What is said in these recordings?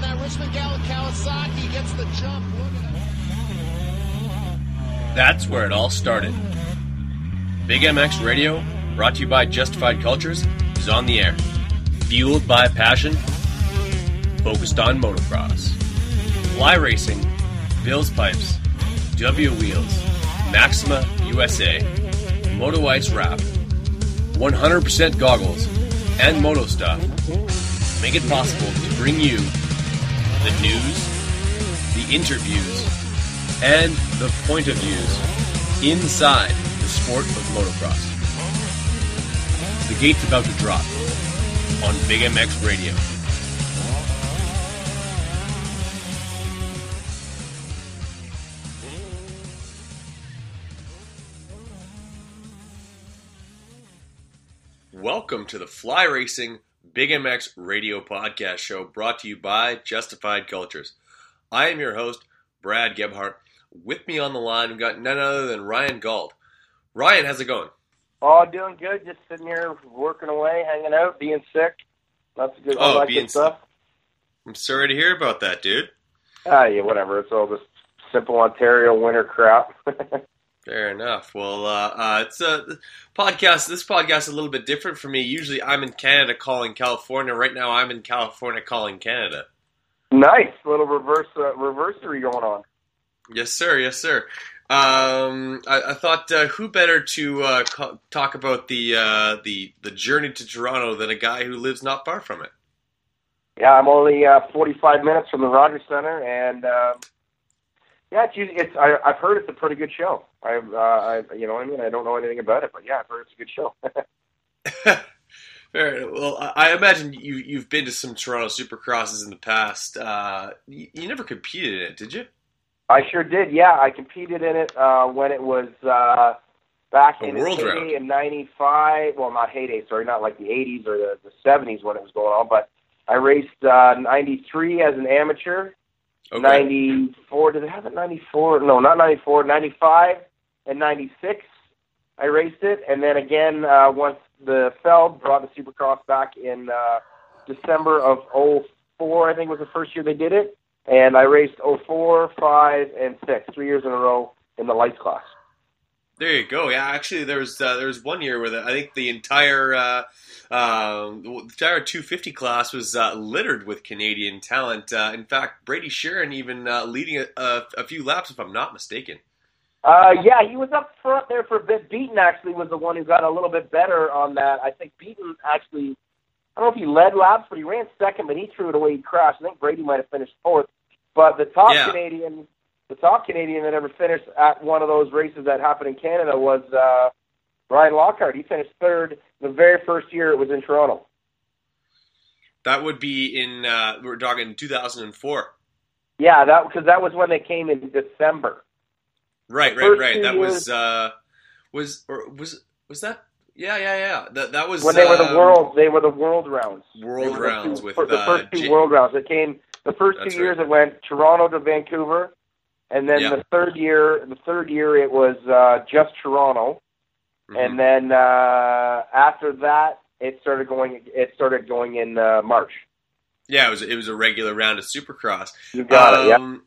that Richmond Gallant Kawasaki gets the jump. That's where it all started. Big MX Radio, brought to you by Justified Cultures, is on the air. Fueled by passion, focused on motocross. Fly Racing, Bill's Pipes, W Wheels, Maxima USA, Moto Ice Wrap, 100% goggles, and Moto Stuff make it possible to bring you the news, the interviews, and the point of views inside the sport of motocross. The gate's about to drop on Big MX Radio. Welcome to the Fly Racing Big MX Radio Podcast Show brought to you by Justified Cultures. I am your host, Brad Gebhart. With me on the line, we've got none other than Ryan Gauld. Ryan, how's it going? Oh, doing good. Just sitting here working away, hanging out, being sick. That's of good, Oh, that being stuff. I'm sorry to hear about that, dude. Ah, yeah, whatever. It's all this simple Ontario winter crap. Fair enough. Well, uh, uh, it's a podcast. This podcast is a little bit different for me. Usually, I'm in Canada calling California. Right now, I'm in California calling Canada. nice little reverse uh, reversery going on. Yes, sir. Yes, sir. Um, I, I thought uh, who better to uh, co- talk about the uh, the the journey to Toronto than a guy who lives not far from it. Yeah, I'm only uh, 45 minutes from the Rogers Center, and uh, yeah, it's, usually- it's I, I've heard it's a pretty good show. I've, uh, I, you know, what I mean, I don't know anything about it, but yeah, I've heard it's a good show. Fair. Well, I imagine you you've been to some Toronto Supercrosses in the past. Uh, you, you never competed in it, did you? I sure did. Yeah, I competed in it uh, when it was uh, back A in world its round. heyday in '95. Well, not heyday, sorry, not like the '80s or the, the '70s when it was going on. But I raced uh, '93 as an amateur. Okay. '94. Did they have it '94? No, not '94. '95 and '96. I raced it, and then again uh, once the Feld brought the Supercross back in uh, December of '04. I think was the first year they did it and I raced 04, 5, and 6, three years in a row in the lights class. There you go. Yeah, actually, there was uh, there was one year where the, I think the entire uh, um, the entire 250 class was uh, littered with Canadian talent. Uh, in fact, Brady Sharon even uh, leading a, a, a few laps, if I'm not mistaken. Uh, yeah, he was up front there for a bit. Beaton actually was the one who got a little bit better on that. I think Beaton actually, I don't know if he led laps, but he ran second, but he threw it away. He crashed. I think Brady might have finished fourth. But the top Yeah. Canadian, the top Canadian that ever finished at one of those races that happened in Canada was uh, Ryan Lockhart. He finished third the very first year it was in Toronto. That would be in uh, we're talking 2004. Yeah, that because that was when they came in December. Right, right, right. That years- was uh, was or was was that? Yeah, yeah, yeah. That that was when they were the um, world they were the world rounds World rounds two- with, the uh, first two J- world rounds it came the first That's two years right. it went toronto to vancouver and then Yeah. the third year the third year it was uh just toronto Mhm. and then uh after that it started going it started going in uh march Yeah, it was it was a regular round of Supercross. you got it yeah Um,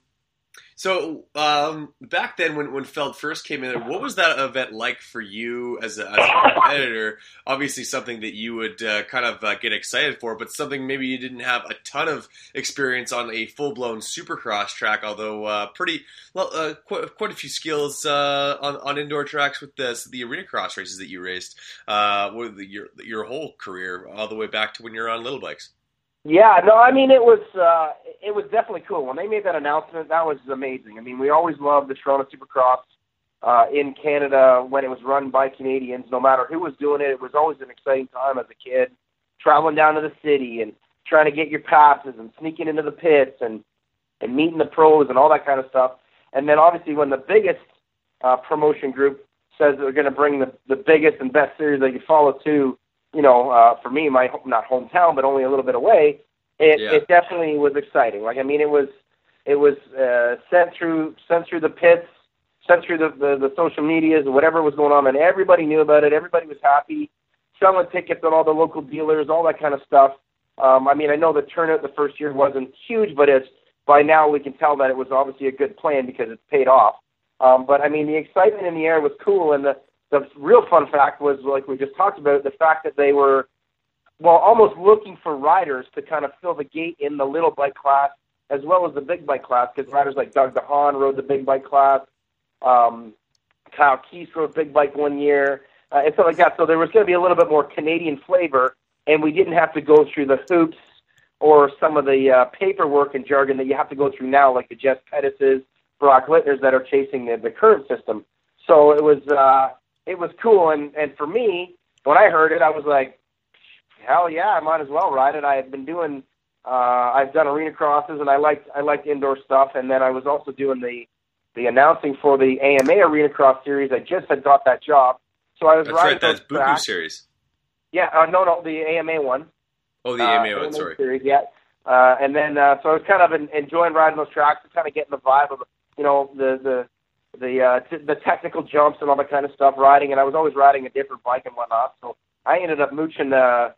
So um, back then, when when Feld first came in, what was that event like for you as a, as a competitor? Obviously, something that you would uh, kind of uh, get excited for, but something maybe you didn't have a ton of experience on a full blown Supercross track. Although uh, pretty well, uh, quite, quite a few skills uh, on on indoor tracks with the the arena cross races that you raced uh, with your your whole career, all the way back to when you're on little bikes. Yeah, no, I mean it was uh it was definitely cool. When they made that announcement, that was amazing. I mean, we always loved the Toronto Supercross uh in Canada when it was run by Canadians, no matter who was doing it. It was always an exciting time as a kid, traveling down to the city and trying to get your passes and sneaking into the pits and and meeting the pros and all that kind of stuff. And then obviously when the biggest uh promotion group says they're going to bring the the biggest and best series they could follow to you know, uh, for me, my not hometown, but only a little bit away, it, Yeah. it definitely was exciting. Like, I mean, it was it was uh, sent through sent through the pits sent through the, the the social medias whatever was going on, and everybody knew about it. Everybody was happy, selling tickets at all the local dealers, all that kind of stuff. Um, I mean, I know the turnout the first year wasn't huge, but it's by now we can tell that it was obviously a good plan because it's paid off. Um, but I mean, the excitement in the air was cool, and the the real fun fact was like we just talked about the fact that they were well almost looking for riders to kind of fill the gate in the little bike class as well as the big bike class because riders like Doug DeHaan rode the big bike class, um, Kyle Keast rode big bike one year, uh, and stuff like that. So there was going to be a little bit more Canadian flavor, and we didn't have to go through the hoops or some of the uh, paperwork and jargon that you have to go through now, like the Jess Pettises, Brock Littners that are chasing the, the current system. So it was uh, it was cool, and and for me, when I heard it, I was like, hell yeah, I might as well ride it. I had been doing, uh, I've done arena crosses, and I liked I liked indoor stuff, and then I was also doing the the announcing for the AMA Arena Cross Series. I just had got that job, so I was That's riding right. That's Buku tracks. series. Yeah, uh, no, no, the AMA one. Oh, the uh, AMA one. AMA Sorry. Series, yeah. Uh, and then uh, so I was kind of en- enjoying riding those tracks and kind of getting the vibe of you know the the the uh, t- the technical jumps and all that kind of stuff riding. And I was always riding a different bike and whatnot. So I ended up mooching uh,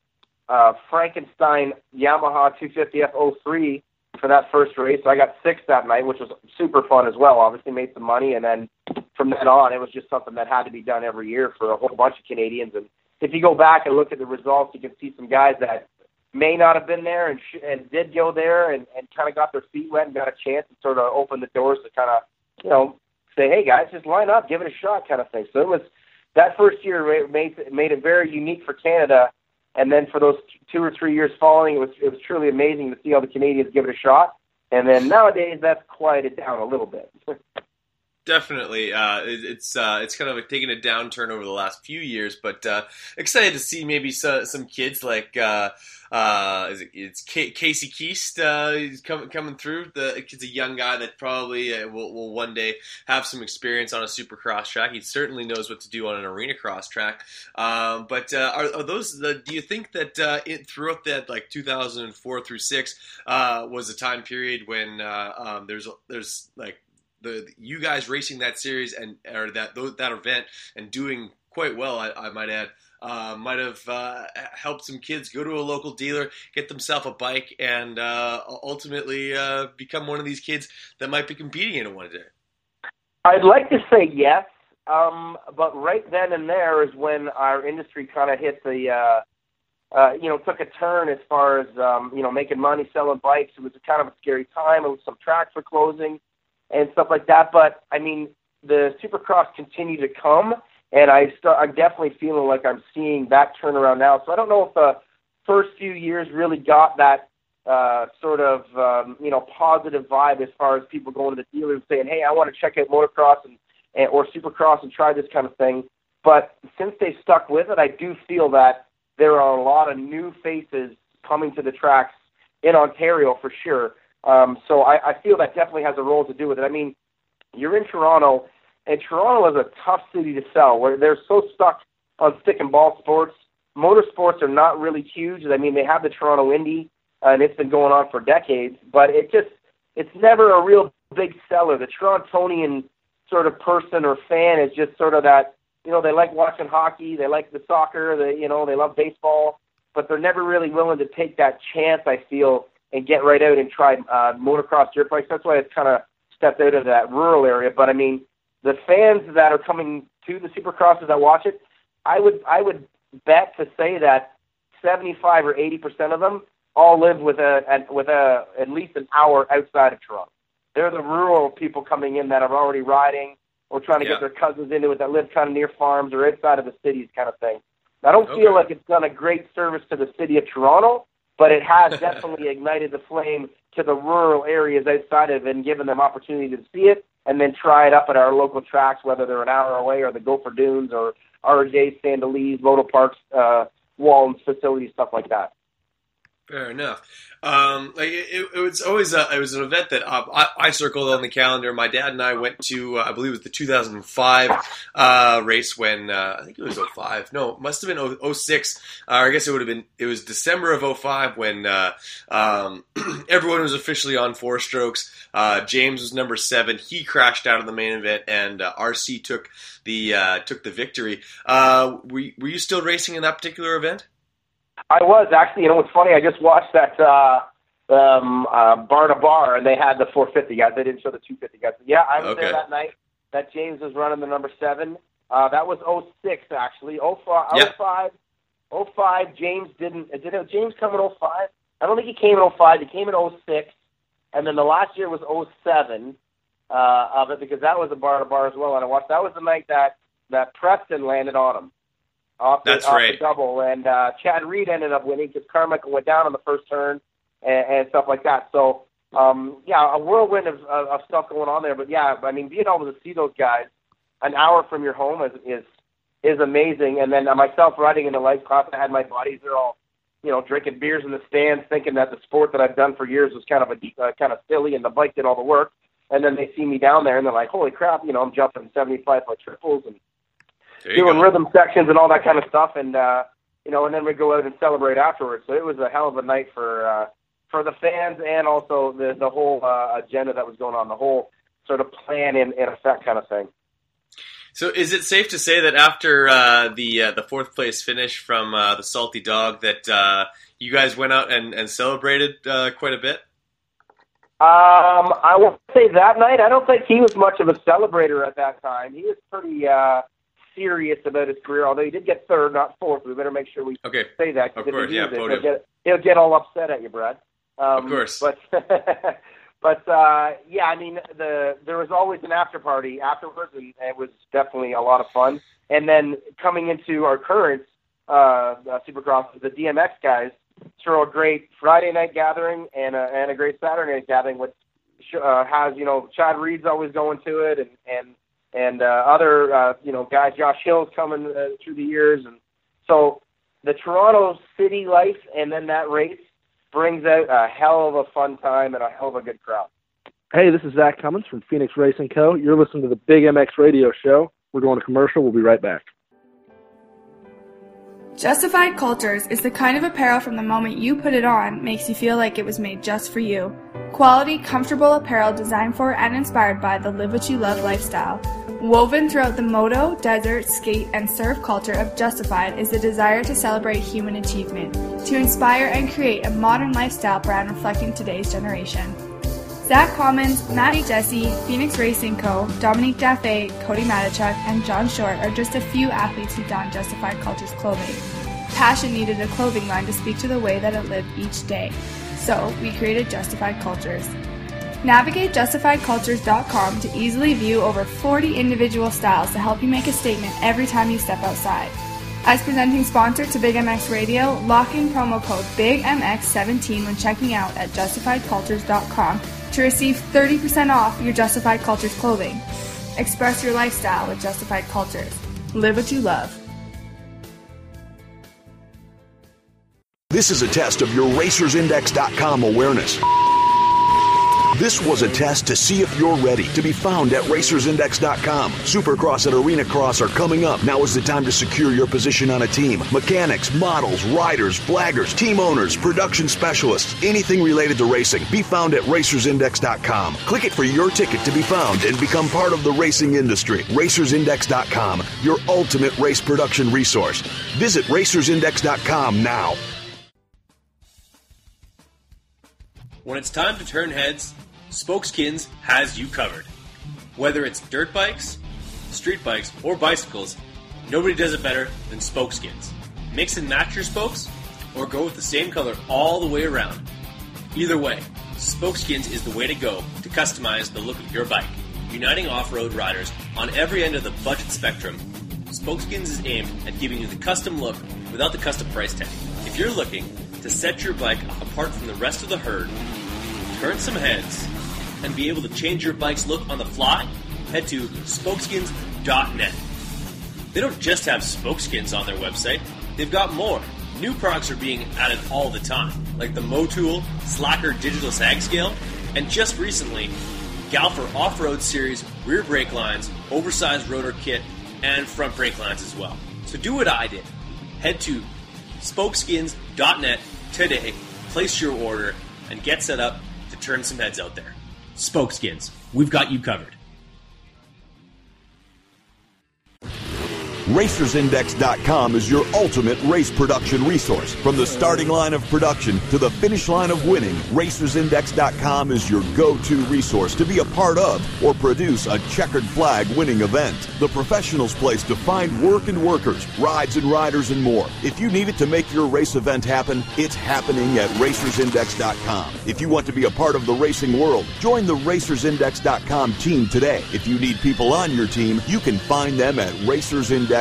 uh, Frankenstein Yamaha 250F03 for that first race. So I got sixth that night, which was super fun as well. Obviously made some money, and then from then on, it was just something that had to be done every year for a whole bunch of Canadians. And if you go back and look at the results, you can see some guys that may not have been there and sh- and did go there and and kind of got their feet wet and got a chance to sort of open the doors to kind of you know say, hey guys, just line up, give it a shot, kind of thing. So it was that first year ma- made made it very unique for Canada. And then for those two or three years following, it was it was truly amazing to see all the Canadians give it a shot. And then nowadays, that's quieted down a little bit. Definitely, uh, it, it's uh, it's kind of like taking a downturn over the last few years, but uh, excited to see maybe some, some kids like uh, uh, it, it's K- Casey Keast uh, he's coming coming through. The kid's a young guy that probably uh, will, will one day have some experience on a supercross track. He certainly knows what to do on an arena cross track. Um, but are, are those? The, do you think that it, throughout that like 2004 through six was a time period when um, there's there's like the you guys racing that series and or that that event and doing quite well, I, I might add, uh, might have uh, helped some kids go to a local dealer, get themselves a bike, and uh, ultimately uh, become one of these kids that might be competing in it one day. I'd like to say yes, um, but right then and there is when our industry kind of hit the, uh, uh, you know, took a turn as far as um, you know making money selling bikes. It was kind of a scary time. It was some tracks were closing and stuff like that. But I mean, the Supercross continue to come, and I start. I'm definitely feeling like I'm seeing that turnaround now. So I don't know if the first few years really got that uh, sort of um, you know positive vibe as far as people going to the dealers saying, "Hey, I want to check out motocross and, and or Supercross and try this kind of thing." But since they stuck with it, I do feel that there are a lot of new faces coming to the tracks in Ontario for sure. Um, so I, I feel that definitely has a role to do with it. I mean, you're in Toronto, and Toronto is a tough city to sell. Where they're so stuck on stick and ball sports. Motorsports are not really huge. I mean, they have the Toronto Indy, and it's been going on for decades, but it just it's never a real big seller. The Torontonian sort of person or fan is just sort of that. You know, they like watching hockey, they like the soccer, they you know they love baseball, but they're never really willing to take that chance. I feel and get right out and try uh, motocross dirt bikes. That's why it's kind of stepped out of that rural area. But I mean, the fans that are coming to the supercrosses that watch it, I would I would bet to say that 75 or 80 percent of them all live with a at, with a at least an hour outside of Toronto. They're the rural people coming in that are already riding or trying to Yeah. get their cousins into it that live kind of near farms or outside of the cities, kind of thing. I don't Okay. feel like it's done a great service to the city of Toronto, but it has definitely ignited the flame to the rural areas outside of and given them opportunity to see it and then try it up at our local tracks, whether they're an hour away or the Gopher Dunes or RJ, Sand Del Lee's, Moto Parks, uh, Walton's facilities, stuff like that. Fair enough. Um, it, it, was always a, it was an event that uh, I, I, circled on the calendar. My dad and I went to uh, I believe it was the 2005 uh, race when uh, I think it was 05. No, it must have been 06. Uh, I guess it would have been it was December of 05 when uh, um, everyone was officially on four strokes. James was number seven. He crashed out of the main event, and RC took the took the victory. were, were you still racing in that particular event? I was actually. You know what's funny? I just watched that uh, um, uh, bar to bar, and they had the 450 guys. They didn't show the 250 guys. But yeah, I was okay. there that night. That James was running the number seven. Uh, that was 06 actually. 05, yeah. 05, 05 James didn't. Did James come in 05? I don't think he came in 05. He came in 06, and then the last year was 07 uh, of it because that was a bar to bar as well. And I watched. That was the night that that Preston landed on him off the, That's off right. the double, and uh, Chad Reed ended up winning because Carmichael went down on the first turn and, and stuff like that. So um, yeah, a whirlwind of, of, of stuff going on there. But yeah, I mean, being able to see those guys an hour from your home is is is amazing. And then uh, myself riding in the light class, I had my buddies. They're all you know drinking beers in the stands, thinking that the sport that I've done for years was kind of a uh, kind of silly, and the bike did all the work. And then they see me down there, and they're like, "Holy crap!" You know, I'm jumping 75 foot triples and doing rhythm sections and all that kind of stuff, and uh, you know, and then we go out and celebrate afterwards. So it was a hell of a night for uh, for the fans and also the the whole uh, agenda that was going on, the whole sort of plan in, in effect kind of thing. So, is it safe to say that after uh, the uh, the fourth place finish from uh, the Salty Dog, that uh, you guys went out and, and celebrated uh, quite a bit? Um, I won't say that night. I don't think he was much of a celebrator at that time. He was pretty uh, serious about his career, although he did get third, not fourth. We better make sure we Okay. say that. Of course, yeah, podium. He'll get, he'll get all upset at you, Brad. Um, Of course. But but uh, yeah, I mean, the there was always an after party afterwards, and it was definitely a lot of fun. And then coming into our current uh, uh, Supercross, the DMX guys throw a great Friday night gathering and a, and a great Saturday night gathering, which uh, has you know Chad Reed's always going to it, and and and uh, other uh, you know guys, Josh Hill's coming uh, through the years, and so the Toronto city life and then that race brings out a hell of a fun time and a hell of a good crowd. Hey, this is Zach Commons from Phoenix Racing Co. You're listening to the Big MX Radio Show. We're going to commercial. We'll be right back. Justified Cultures is the kind of apparel from the moment you put it on makes you feel like it was made just for you. Quality, comfortable apparel designed for and inspired by the live what you love lifestyle. Woven throughout the moto, desert, skate, and surf culture of Justified is the desire to celebrate human achievement, to inspire and create a modern lifestyle brand reflecting today's generation. Zach Commons, Matty Jesse, Phoenix Racing Co., Dominique Daffé, Cody Matichuk, and John Short are just a few athletes who don Justified Culture's clothing. Passion needed a clothing line to speak to the way that it lived each day. So, we created Justified Cultures. Navigate justifiedcultures.com to easily view over 40 individual styles to help you make a statement every time you step outside. As presenting sponsor to Big MX Radio, lock in promo code BIGMX17 when checking out at justifiedcultures.com to receive 30% off your Justified Cultures clothing. Express your lifestyle with Justified Cultures. Live what you love. This is a test of your racersindex.com awareness. This was a test to see if you're ready to be found at racersindex.com. Supercross and Arena Cross are coming up. Now is the time to secure your position on a team. Mechanics, models, riders, flaggers, team owners, production specialists, anything related to racing. Be found at racersindex.com. Click it for your ticket to be found and become part of the racing industry. Racersindex.com, your ultimate race production resource. Visit racersindex.com now. When it's time to turn heads, Spokeskins has you covered. Whether it's dirt bikes, street bikes, or bicycles, nobody does it better than Spokeskins. Mix and match your spokes, or go with the same color all the way around. Either way, Spokeskins is the way to go to customize the look of your bike, uniting off-road riders on every end of the budget spectrum. Spokeskins is aimed at giving you the custom look without the custom price tag. If you're looking to set your bike apart from the rest of the herd, turn some heads, and be able to change your bike's look on the fly, head to spokeskins.net. They don't just have spokeskins on their website, they've got more. New products are being added all the time, like the Motool Slacker Digital Sag Scale, and just recently, Galfer Off-Road Series rear brake lines, oversized rotor kit, and front brake lines as well. So do what I did. Head to spokeskins.net today, place your order, and get set up to turn some heads out there. Spokeskins, we've got you covered. RacersIndex.com is your ultimate race production resource. From the starting line of production to the finish line of winning, RacersIndex.com is your go to resource to be a part of or produce a checkered flag winning event. The professional's place to find work and workers, rides and riders, and more. If you need it to make your race event happen, it's happening at RacersIndex.com. If you want to be a part of the racing world, join the RacersIndex.com team today. If you need people on your team, you can find them at RacersIndex.com.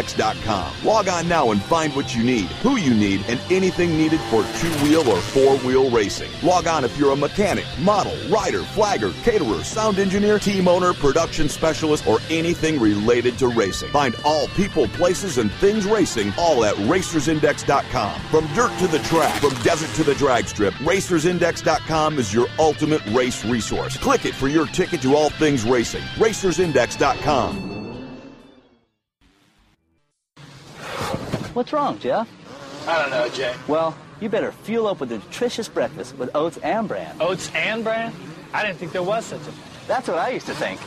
Log on now and find what you need, who you need, and anything needed for two wheel or four wheel racing. Log on if you're a mechanic, model, rider, flagger, caterer, sound engineer, team owner, production specialist, or anything related to racing. Find all people, places, and things racing all at racersindex.com. From dirt to the track, from desert to the drag strip, racersindex.com is your ultimate race resource. Click it for your ticket to all things racing. racersindex.com. What's wrong, Jeff? I don't know, Jay. Well, you better fuel up with a nutritious breakfast with oats and bran. Oats and bran? I didn't think there was such a thing. That's what I used to think.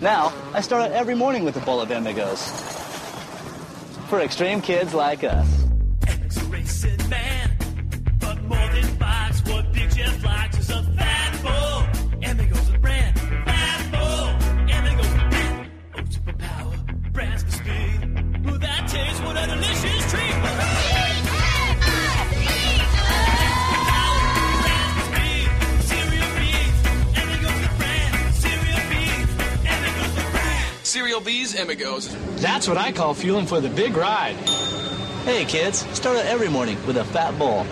Now, I start out every morning with a bowl of Emigos. For extreme kids like us. Emig's a racing man, but more than bikes, what Big Jeff likes is a Cereal B's Emigos. That's what I call fueling for the big ride. Hey, kids, start out every morning with a fat bowl.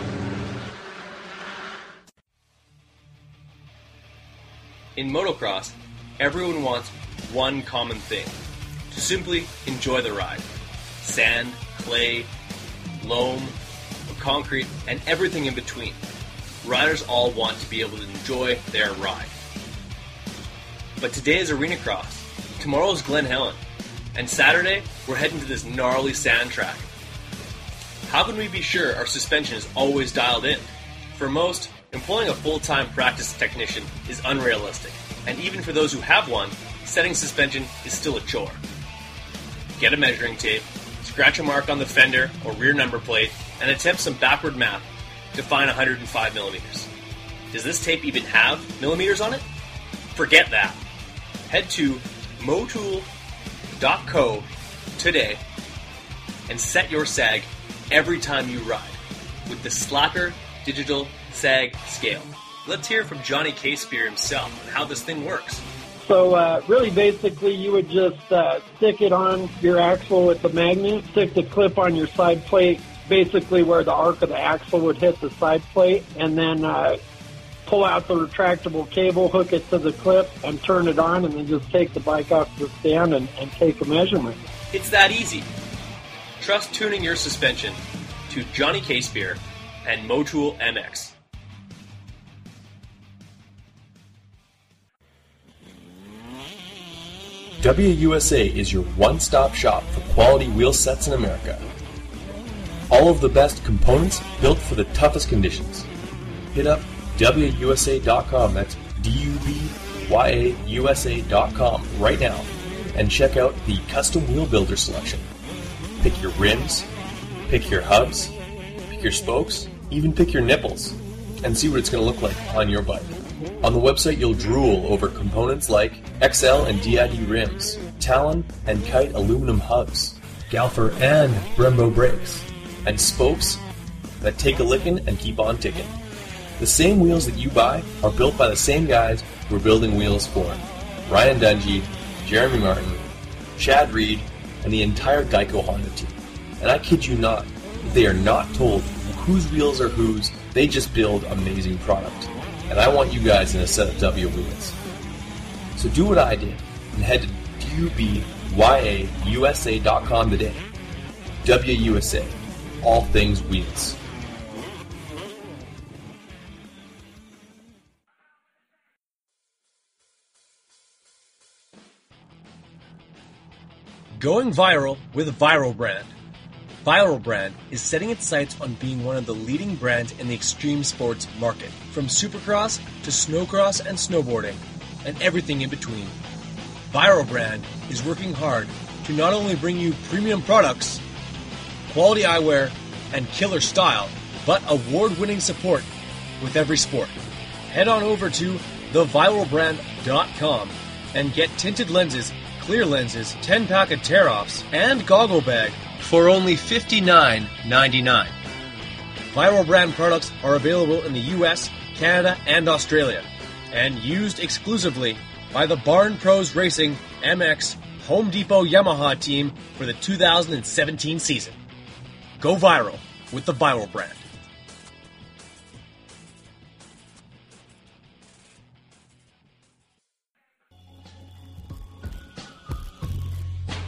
In motocross, everyone wants one common thing to simply enjoy the ride. Sand, clay, loam, concrete, and everything in between. Riders all want to be able to enjoy their ride. But today is Arena Cross, tomorrow is Glen Helen, and Saturday we're heading to this gnarly sand track. How can we be sure our suspension is always dialed in? For most, employing a full time practice technician is unrealistic, and even for those who have one, setting suspension is still a chore. Get a measuring tape, scratch a mark on the fender or rear number plate, and attempt some backward math to find 105 millimeters. Does this tape even have millimeters on it? Forget that. Head to motool.co today and set your sag every time you ride with the Slacker Digital Sag Scale. Let's hear from Johnny Caspear himself on how this thing works. So uh, really, basically, you would just uh, stick it on your axle with the magnet, stick the clip on your side plate, basically where the arc of the axle would hit the side plate, and then uh, pull out the retractable cable, hook it to the clip, and turn it on, and then just take the bike off the stand and, and take a measurement. It's that easy. Trust tuning your suspension to Johnny Caspear and Motool MX. WUSA is your one stop shop for quality wheel sets in America. All of the best components built for the toughest conditions. Hit up WUSA.com, that's D U B Y A USA.com right now, and check out the custom wheel builder selection. Pick your rims, pick your hubs, pick your spokes, even pick your nipples, and see what it's going to look like on your bike. On the website, you'll drool over components like Excel and DID rims, Talon and Kite aluminum hubs, Galfer and Brembo brakes, and spokes that take a licking and keep on ticking. The same wheels that you buy are built by the same guys who are building wheels for Ryan Dungey, Jeremy Martin, Chad Reed, and the entire Geico Honda team. And I kid you not, they are not told whose wheels are whose, they just build amazing product and I want you guys in a set of W wheels. So do what I did and head to WBYAUSA.com today. WUSA, all things wheels. Going viral with Viral Brand. Viral Brand is setting its sights on being one of the leading brands in the extreme sports market, from supercross to snowcross and snowboarding, and everything in between. Viral Brand is working hard to not only bring you premium products, quality eyewear, and killer style, but award winning support with every sport. Head on over to theviralbrand.com and get tinted lenses, clear lenses, 10 pack of tear offs, and goggle bag for only $59.99. Viral Brand products are available in the US, Canada, and Australia, and used exclusively by the Barn Pros Racing MX Home Depot Yamaha team for the 2017 season. Go viral with the Viral Brand.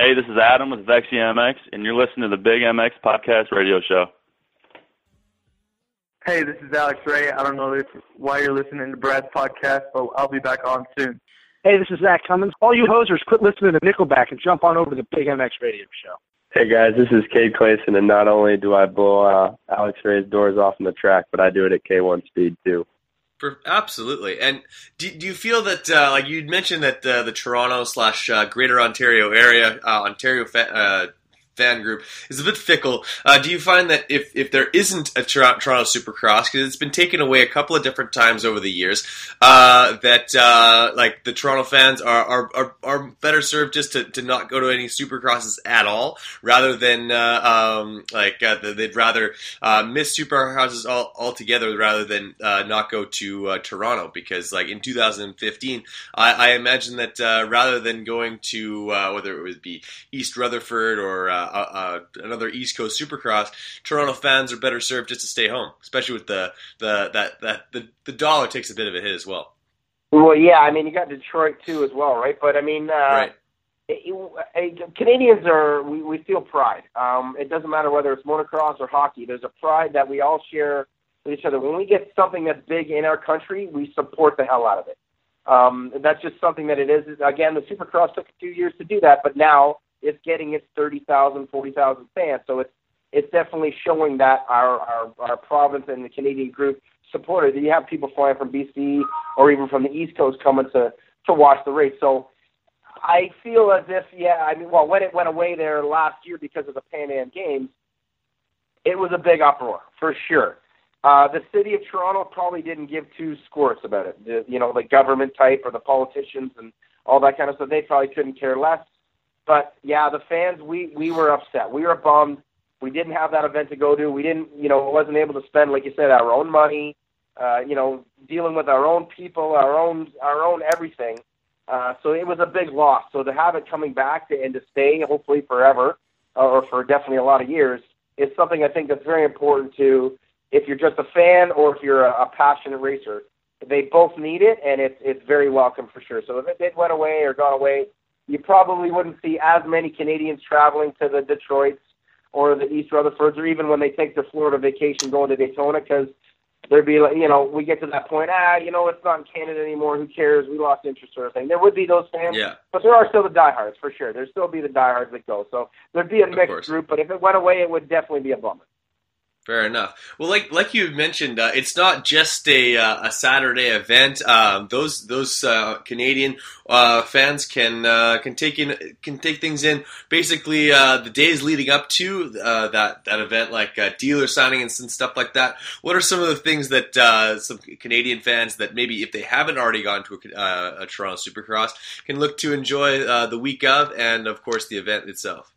Hey, this is Adam with Vexy MX, and you're listening to the Big MX Podcast Radio Show. Hey, this is Alex Ray. I don't know if, why you're listening to Brad's podcast, but I'll be back on soon. Hey, this is Zach Commons. All you hosers, quit listening to Nickelback and jump on over to the Big MX Radio Show. Hey guys, this is Cade Clayson, and not only do I blow uh, Alex Ray's doors off in the track, but I do it at K1 speed too. Absolutely. And do, do you feel that, uh, like you'd mentioned that uh, the Toronto slash uh, Greater Ontario area, uh, Ontario fa- uh, fan group is a bit fickle. Uh, do you find that if, if there isn't a Tor- Toronto Supercross, because it's been taken away a couple of different times over the years, uh, that uh, like the Toronto fans are, are, are, are better served just to, to not go to any Supercrosses at all, rather than uh, um, like uh, they'd rather uh, miss Supercrosses all, altogether rather than not go to Toronto because like in 2015, I, I imagine that rather than going to whether it would be East Rutherford or uh, another East Coast Supercross, Toronto fans are better served just to stay home, especially with the the that that the, the dollar takes a bit of a hit as well. Well, yeah, I mean, you got Detroit too as well, right? But I mean, uh, Right. it- it- Canadians are we, we feel pride. Um, it doesn't matter whether it's motocross or hockey. There's a pride that we all share with each other. When we get something that's big in our country, we support the hell out of it. Um, that's just something that it is. Again, the Supercross took a few years to do that, but now it's getting its 30,000, 40,000 fans. So it's it's definitely showing that our, our, our province and the Canadian group support it. You have people flying from BC or even from the East Coast coming to, to watch the race. So I feel as if, yeah, I mean, well, when it went away there last year because of the Pan Am Games, it was a big uproar for sure. Uh, the city of Toronto probably didn't give two squirts about it. The, you know, the government type or the politicians and all that kind of stuff. They probably couldn't care less. But yeah, the fans, we we were upset. We were bummed. We didn't have that event to go to. We didn't, you know, wasn't able to spend, like you said, our own money. Uh, you know, dealing with our own people, our own our own everything. Uh, so it was a big loss. So to have it coming back to, and to stay, hopefully forever, uh, or for definitely a lot of years, is something I think that's very important to if you're just a fan or if you're a, a passionate racer. They both need it, and it's it's very welcome for sure. So if it, it went away or gone away, you probably wouldn't see as many Canadians traveling to the Detroits or the East Rutherfords, or even when they take their Florida vacation going to Daytona, because there'd be like, you know, we get to that point, ah, you know, it's not in Canada anymore. Who cares? We lost interest, sort of thing. There would be those fans, Yeah. but there are still the diehards for sure. There'd still be the diehards that go. So there'd be a mixed group, but if it went away, it would definitely be a bummer. Fair enough. Well, like like you mentioned, uh, it's not just a uh, a Saturday event. Um, those those uh, Canadian uh, fans can uh, can take in can take things in basically uh, the days leading up to uh, that that event, like dealer signings and stuff like that. What are some of the things that uh, some Canadian fans that maybe if they haven't already gone to a, a Toronto Supercross can look to enjoy the week of, and of course the event itself.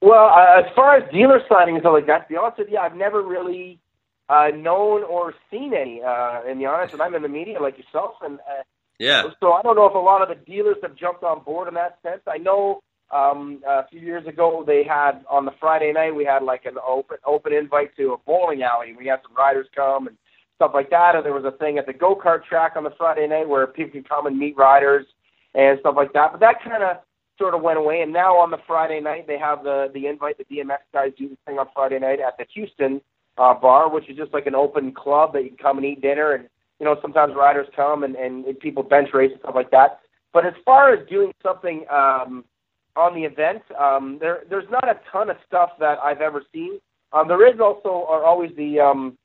Well, uh, as far as dealer signings and stuff like that, to be honest with you, I've never really uh, known or seen any. Uh, in the honest, and I'm in the media like yourself, and uh, Yeah. so I don't know if a lot of the dealers have jumped on board in that sense. I know um, a few years ago they had on the Friday night we had like an open open invite to a bowling alley. We had some riders come and stuff like that. And there was a thing at the go kart track on the Friday night where people could come and meet riders and stuff like that. But that kind of sort of went away. And now on the Friday night they have the the invite. The DMX guys do this thing on Friday night at the Houston uh, bar, which is just like an open club that you can come and eat dinner and you know, sometimes riders come and, and people bench race and stuff like that. But as far as doing something um, on the event, um, there there's not a ton of stuff that I've ever seen. Um, there is also are always the um,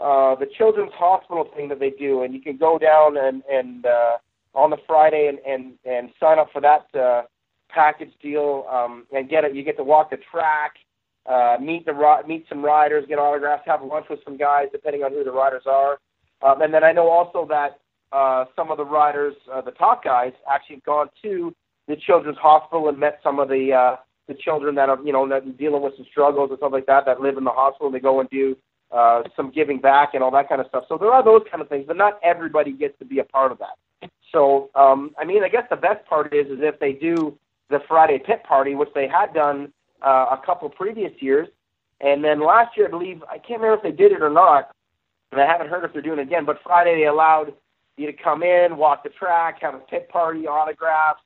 uh, the children's hospital thing that they do, and you can go down and and uh, on the Friday and and and sign up for that uh, package deal um, and get it. You get to walk the track, uh, meet the meet some riders, get autographs, have lunch with some guys, depending on who the riders are. Um, and then I know also that uh, some of the riders, uh, the top guys, actually have gone to the children's hospital and met some of the uh, the children that are you know that are dealing with some struggles and stuff like that that live in the hospital. They go and do uh, some giving back and all that kind of stuff. So there are those kind of things, but not everybody gets to be a part of that. So um, I mean, I guess the best part is is if they do the Friday pit party, which they had done uh, a couple previous years, and then last year I believe I can't remember if they did it or not and I haven't heard if they're doing it again. But Friday they allowed you to come in, walk the track, have a pit party, autographs.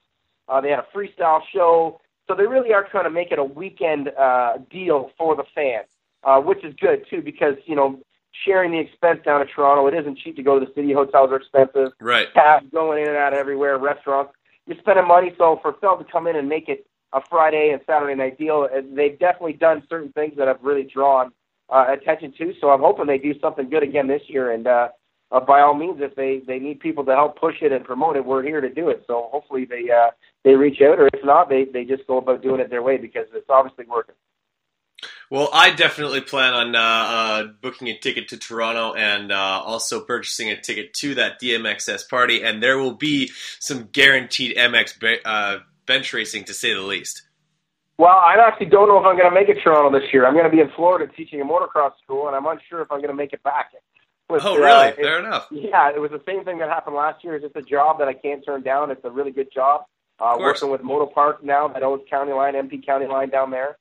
Uh, they had a freestyle show, so they really are trying to make it a weekend uh, deal for the fan, uh, which is good too because you know sharing the expense down to Toronto, it isn't cheap to go to the city. Hotels are expensive. Right. Cabs going in and out everywhere, restaurants. You're spending money, so for Feld to come in and make it a Friday and Saturday night deal, uh, they've definitely done certain things that have really drawn uh, attention to. So I'm hoping they do something good again this year. And uh, uh, by all means, if they they need people to help push it and promote it, we're here to do it. So hopefully they uh, they reach out, or if not, they they just go about doing it their way because it's obviously working. Well, I definitely plan on uh, uh, booking a ticket to Toronto and uh, also purchasing a ticket to that DMXS party, and there will be some guaranteed MX be- uh, bench racing, to say the least. Well, I actually don't know if I'm going to make it to Toronto this year. I'm going to be in Florida teaching a motocross school, and I'm unsure if I'm going to make it back. But, Oh, really? uh, it- Fair enough. Yeah, it was the same thing that happened last year. It's just a job that I can't turn down. It's a really good job. Uh, working with Moto Park now that owns County Line, MP County Line down there.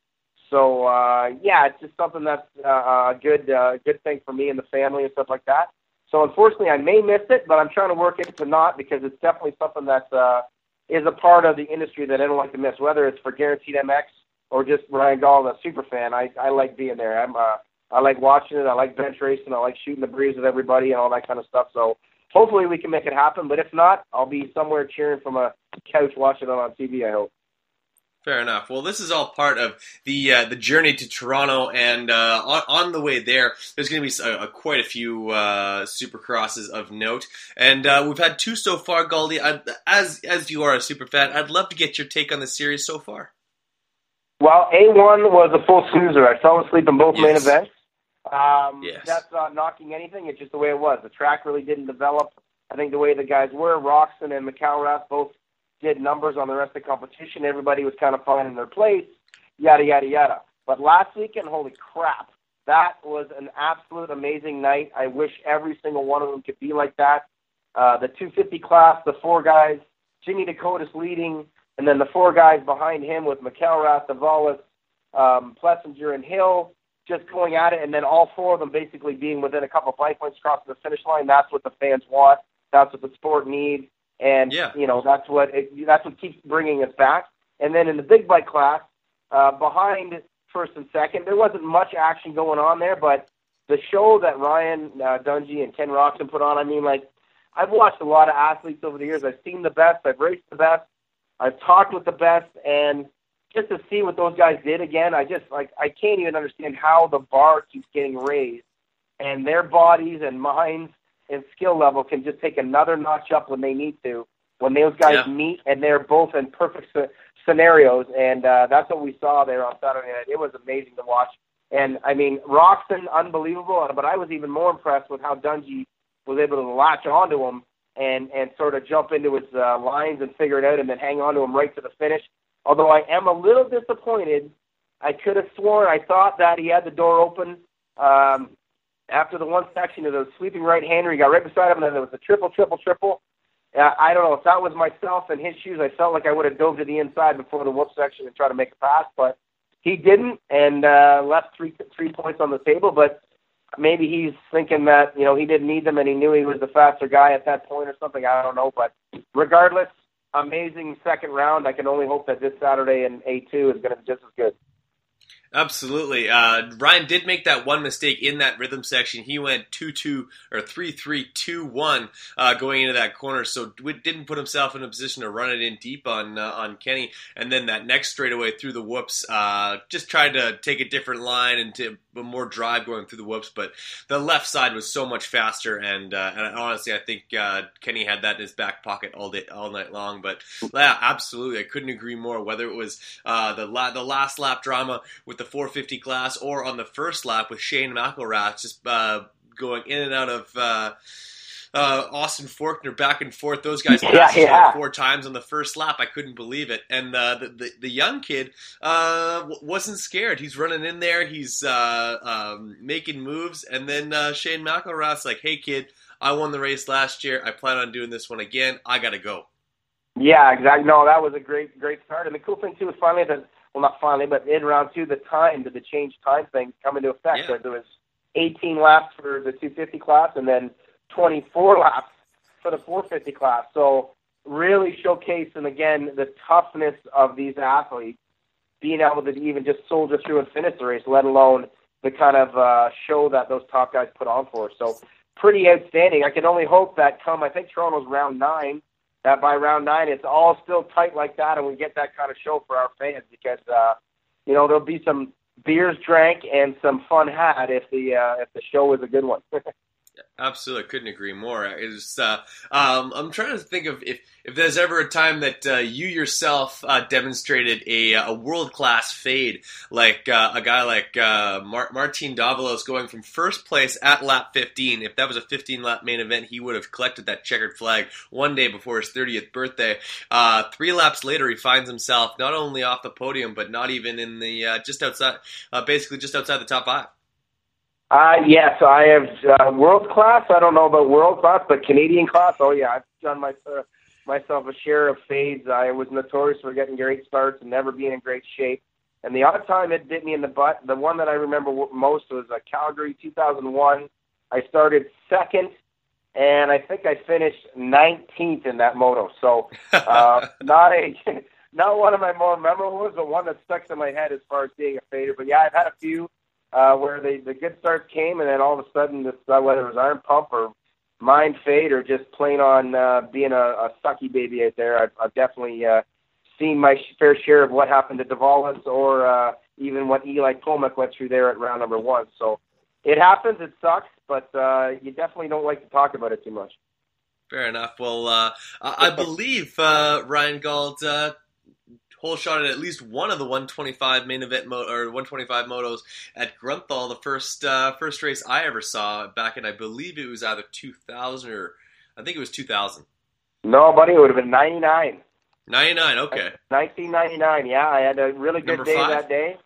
So uh, yeah, it's just something that's uh, a good uh, good thing for me and the family and stuff like that. So unfortunately, I may miss it, but I'm trying to work it to not because it's definitely something that uh, is a part of the industry that I don't like to miss. Whether it's for Guaranteed MX or just Ryan Gauld, a super fan, I I like being there. I'm uh, I like watching it. I like bench racing. I like shooting the breeze with everybody and all that kind of stuff. So hopefully we can make it happen. But if not, I'll be somewhere cheering from a couch watching it on TV. I hope. Fair enough. Well, this is all part of the uh, the journey to Toronto, and uh, on, on the way there, there's going to be a, a, quite a few uh, supercrosses of note, and uh, we've had two so far. Galdi, I, as as you are a super fan, I'd love to get your take on the series so far. Well, A1 was a full snoozer. I fell asleep in both main events. Um, Yes. That's not knocking anything. It's just the way it was. The track really didn't develop. I think the way the guys were, Roczen and McElrath both did numbers on the rest of the competition. Everybody was kind of finding their place, yada, yada, yada. But last weekend, holy crap, that was an absolute amazing night. I wish every single one of them could be like that. Uh, the 250 class, the four guys, Jimmy Decotis leading, and then the four guys behind him with McElrath, Davalis, um, Plessinger, and Hill just going at it, and then all four of them basically being within a couple of bike points crossing the finish line. That's what the fans want. That's what the sport needs, and Yeah. you know that's what it, that's what keeps bringing us back. And then in the big bike class, uh, behind first and second, there wasn't much action going on there, but the show that Ryan uh, Dungey and Ken Roczen put on, I mean, like I've watched a lot of athletes over the years. I've seen the best. I've raced the best. I've talked with the best, and just to see what those guys did again, I just like I can't even understand how the bar keeps getting raised, and their bodies and minds and skill level can just take another notch up when they need to. When those guys Yeah. meet and they're both in perfect sce- scenarios, and uh, that's what we saw there on Saturday night. It was amazing to watch. And I mean, Roczen, unbelievable. But I was even more impressed with how Dungey was able to latch onto him and and sort of jump into his uh, lines and figure it out, and then hang on to him right to the finish. Although I am a little disappointed, I could have sworn I thought that he had the door open um, after the one section of the sweeping right hander. He got right beside him, and then there was a triple, triple, triple. Uh, I don't know if that was myself in his shoes. I felt like I would have dove to the inside before the whoop section and tried to make a pass, but he didn't, and uh, left three three points on the table. But maybe he's thinking that you know he didn't need them, and he knew he was the faster guy at that point or something. I don't know, but regardless, amazing second round. I can only hope that this Saturday in A two is going to be just as good. Absolutely. Uh, Ryan did make that one mistake in that rhythm section. He went 2 2 or 3 3 2 1 uh, going into that corner, so didn't put himself in a position to run it in deep on uh, on Kenny. And then that next straightaway through the whoops, uh, just tried to take a different line and to more drive going through the whoops. But the left side was so much faster, and, uh, and honestly, I think uh, Kenny had that in his back pocket all day, all night long. But yeah, absolutely, I couldn't agree more. Whether it was the la- the last lap drama with the 450 class, or on the first lap with Shane McElrath just uh, going in and out of. Uh, uh, Austin Forkner back and forth. Those guys Yeah, passed yeah. four times on the first lap. I couldn't believe it. And uh, the, the the young kid uh, w- wasn't scared. He's running in there. He's uh, um, making moves. And then uh, Shane McElrath's like, "Hey kid, I won the race last year. I plan on doing this one again. I gotta go." Yeah, exactly. No, that was a great, great start. And the cool thing too is finally the well, not finally, but in round two, the time did the change time thing come into effect. Yeah. There was 18 laps for the 250 class, and then 24 laps for the 450 class. So really showcasing again the toughness of these athletes, being able to even just soldier through and finish the race, let alone the kind of uh, show that those top guys put on for us. So pretty outstanding. I can only hope that come I think Toronto's round nine that by round nine it's all still tight like that and we get that kind of show for our fans because uh you know there'll be some beers drank and some fun had if the uh if the show is a good one Absolutely, couldn't agree more. It's, uh, um, I'm trying to think of if, if there's ever a time that uh, you yourself uh, demonstrated a, a world class fade, like uh, a guy like uh, Mar- Martin Davalos going from first place at lap 15. If that was a 15 lap main event, he would have collected that checkered flag one day before his 30th birthday. Uh, three laps later, he finds himself not only off the podium, but not even in the just outside, basically just outside the top five. Uh, yes, I have uh, world class. I don't know about world class, but Canadian class. Oh yeah, I've done my uh, myself a share of fades. I was notorious for getting great starts and never being in great shape. And the odd time it bit me in the butt. The one that I remember most was uh, Calgary 2001. I started second, and I think I finished 19th in that moto. So uh, not a not one of my more memorable ones, but one that stuck in my head as far as being a fader. But yeah, I've had a few uh, where the the good starts came, and then all of a sudden, this, uh, whether it was arm pump or Mind Fade or just plain on uh, being a, a sucky baby out there, I've, I've definitely uh, seen my fair share of what happened to Davalos or uh, even what Eli Tomac went through there at round number one. So it happens, it sucks, but uh, you definitely don't like to talk about it too much. Fair enough. Well, uh, I believe uh, Ryan Gauld uh, whole shot at at least one of the 125 main event mo- or 125 motos at Grunthal, the first uh, first race I ever saw back in I believe it was either 2000 or I think it was 2000. No, buddy, it would have been 99. 99. Okay. 1999. Yeah, I had a really good Number day five? that day.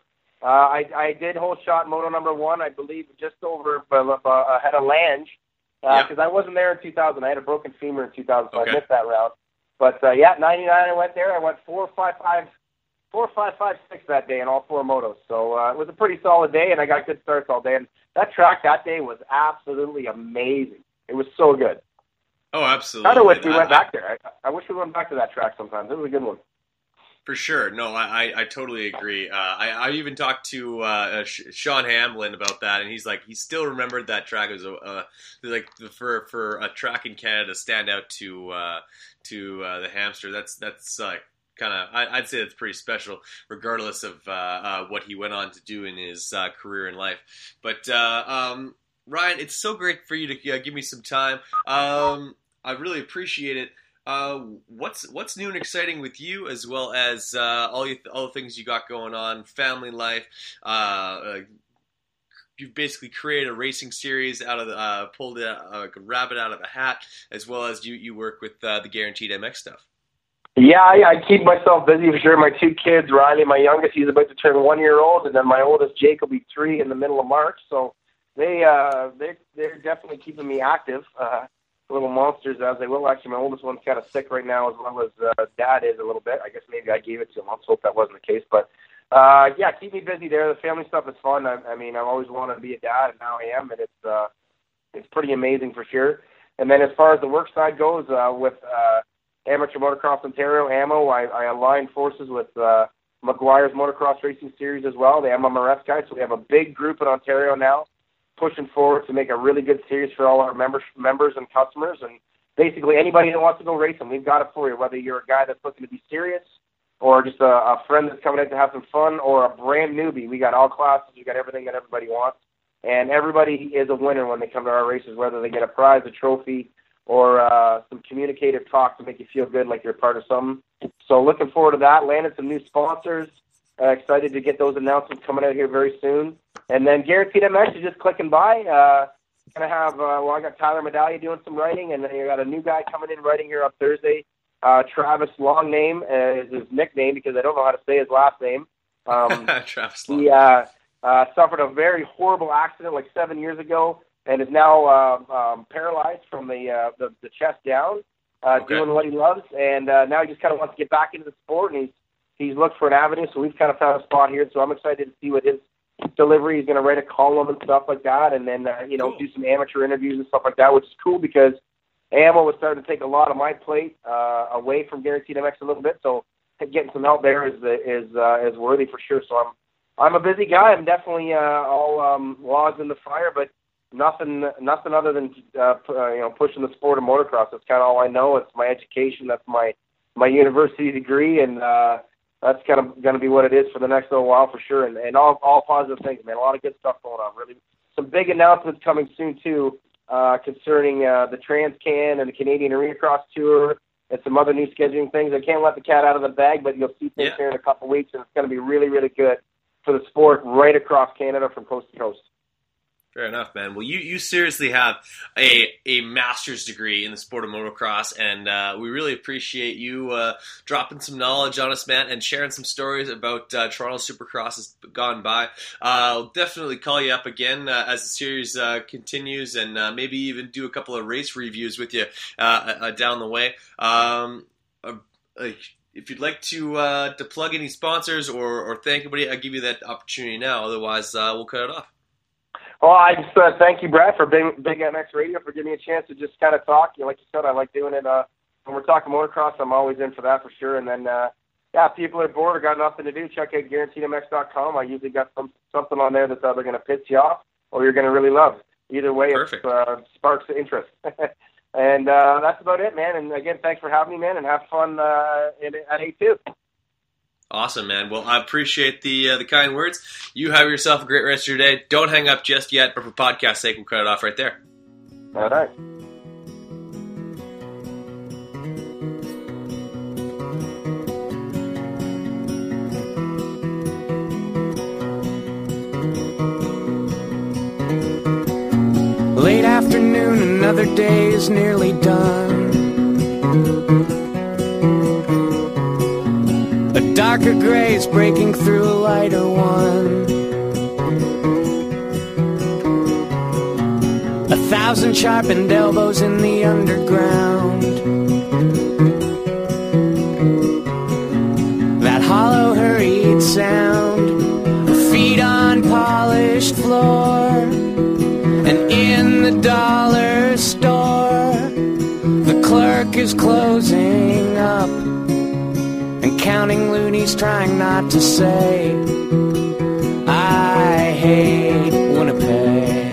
Uh, I I did whole shot moto number one. I believe just over uh, uh, ahead of Lange because I wasn't there in 2000. I had a broken femur in 2000, so Okay. I missed that round. But uh, yeah, 99. I went there. I went four five five. Four, five, five, six that day in all four motos. So uh, it was a pretty solid day, and I got good starts all day. And that track that day was absolutely amazing. It was so good. Oh, absolutely. Kind of wish we I- went I- back there. I, I wish we went back to that track sometimes. It was a good one. For sure. No, I, I, I totally agree. Uh, I, I even talked to uh, uh, Sh- Sean Hamblin about that, and he's like, he still remembered that track was a uh, like for for a track in Canada stand out to uh, to uh, the hamster. That's that's like kind of I'd say that's pretty special, regardless of uh, uh, what he went on to do in his uh, career in life. But uh, um, Ryan, it's so great for you to uh, give me some time. Um, I really appreciate it. Uh, what's what's new and exciting with you, as well as uh, all you, all the things you got going on, family life. Uh, uh, you've basically created a racing series out of the uh, pulled a, a rabbit out of a hat, as well as you you work with the Guaranteed MX stuff. Yeah, I, I keep myself busy for sure. My two kids, Riley, my youngest, he's about to turn one year old, and then my oldest, Jake, will be three in the middle of March. So they uh, they they're definitely keeping me active. Uh, little monsters as they will. Actually, my oldest one's kind of sick right now, as well as uh, dad is a little bit. I guess maybe I gave it to him. Let's hope that wasn't the case. But uh, yeah, keep me busy there. The family stuff is fun. I, I mean, I've always wanted to be a dad, and now I am, and it's uh, it's pretty amazing for sure. And then as far as the work side goes, uh, with uh, Amateur Motocross Ontario, AMO, I, I aligned forces with uh, McGuire's Motocross Racing Series as well, the MMRS guys. So we have a big group in Ontario now pushing forward to make a really good series for all our members, members and customers. And basically, anybody that wants to go racing, we've got it for you. Whether you're a guy that's looking to be serious, or just a, a friend that's coming in to have some fun, or a brand newbie, we got all classes. We got everything that everybody wants, and everybody is a winner when they come to our races. Whether they get a prize, a trophy, or uh, some communicative talk to make you feel good, like you're part of something. So looking forward to that. Landed some new sponsors. Uh, excited to get those announcements coming out here very soon. And then Guaranteed MX is just clicking by. Uh, gonna have uh, well, I got Tyler Medallia doing some writing, and then you got a new guy coming in writing here on Thursday. Uh, Travis Long name uh, is his nickname because I don't know how to say his last name. Um, Travis Long. he uh, uh, suffered a very horrible accident like seven years ago, and is now uh, um, paralyzed from the, uh, the the chest down, uh, Okay. doing what he loves, and uh, now he just kind of wants to get back into the sport, and he's he's looked for an avenue. So we've kind of found a spot here. So I'm excited to see what his delivery. He's going to write a column and stuff like that, and then uh, you know do some amateur interviews and stuff like that, which is cool because AMO was starting to take a lot of my plate uh, away from Guaranteed MX a little bit. So getting some help there is is uh, is worthy for sure. So I'm I'm a busy guy. I'm definitely uh, all um, logs in the fire, but nothing nothing other than uh, p- uh, you know pushing the sport of motocross. That's kind of all I know. It's my education. That's my my university degree, and uh, that's kind of going to be what it is for the next little while for sure. And, and all all positive things, man. A lot of good stuff going on. Really, some big announcements coming soon too, uh, concerning uh, the Trans Can and the Canadian Arena Cross Tour. And some other new scheduling things. I can't let the cat out of the bag, but you'll see things Yeah. here in a couple of weeks, and it's going to be really, really good for the sport right across Canada from coast to coast. Fair enough, man. Well, you, you seriously have a, a master's degree in the sport of motocross, and uh, we really appreciate you uh, dropping some knowledge on us, man, and sharing some stories about uh, Toronto Supercross has gone by. Uh, I'll definitely call you up again uh, as the series uh, continues, and maybe even do a couple of race reviews with you down the way. Um, if you'd like to to plug any sponsors or, or thank anybody, I'll give you that opportunity now. Otherwise, we'll cut it off. Well, I just uh, thank you, Brad, for Big, Big MX Radio for giving me a chance to just kind of talk. You know, like you said, I like doing it. Uh, when we're talking motocross, I'm always in for that for sure. And then, uh, yeah, if people are bored or got nothing to do, check out GuaranteedMX.com. I usually got some something on there that's either going to piss you off or you're going to really love. Either way, Perfect. it uh, sparks the interest. and uh, that's about it, man. And again, thanks for having me, man, and have fun uh, at A2. Awesome, man. Well, I appreciate the uh, the kind words. You have yourself a great rest of your day. Don't hang up just yet, but for podcast sake, we'll cut it off right there. All right. Late afternoon, another day is nearly done. Darker gray is breaking through a lighter one. A thousand sharpened elbows in the underground. That hollow, hurried sound of feet on polished floor. And in the dollar store, the clerk is closing up Counting loonies trying not to say, I hate Winnipeg.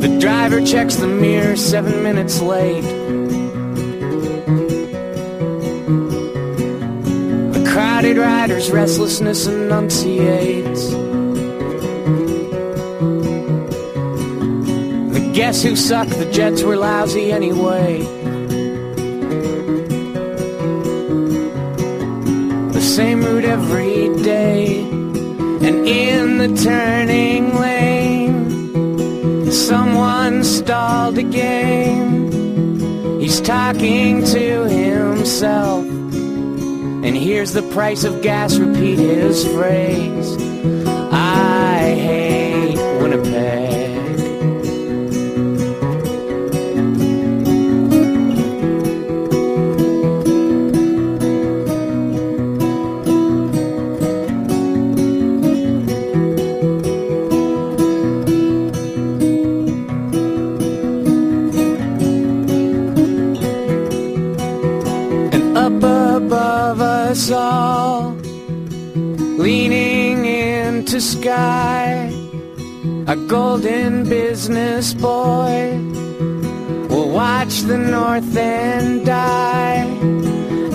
The driver checks the mirror seven minutes late. The crowded rider's restlessness enunciates. The guess who sucked, the Jets were lousy anyway. Same route every day, and in the turning lane, someone stalled again. He's talking to himself. And here's the price of gas, repeat his phrase. Golden business boy will watch the north end die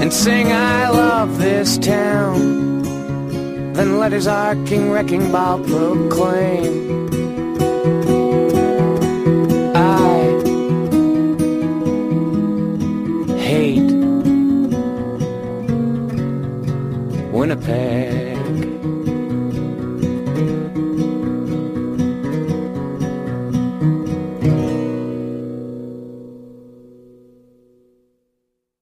and sing, I love this town. Then let his arcing wrecking ball proclaim. I hate Winnipeg.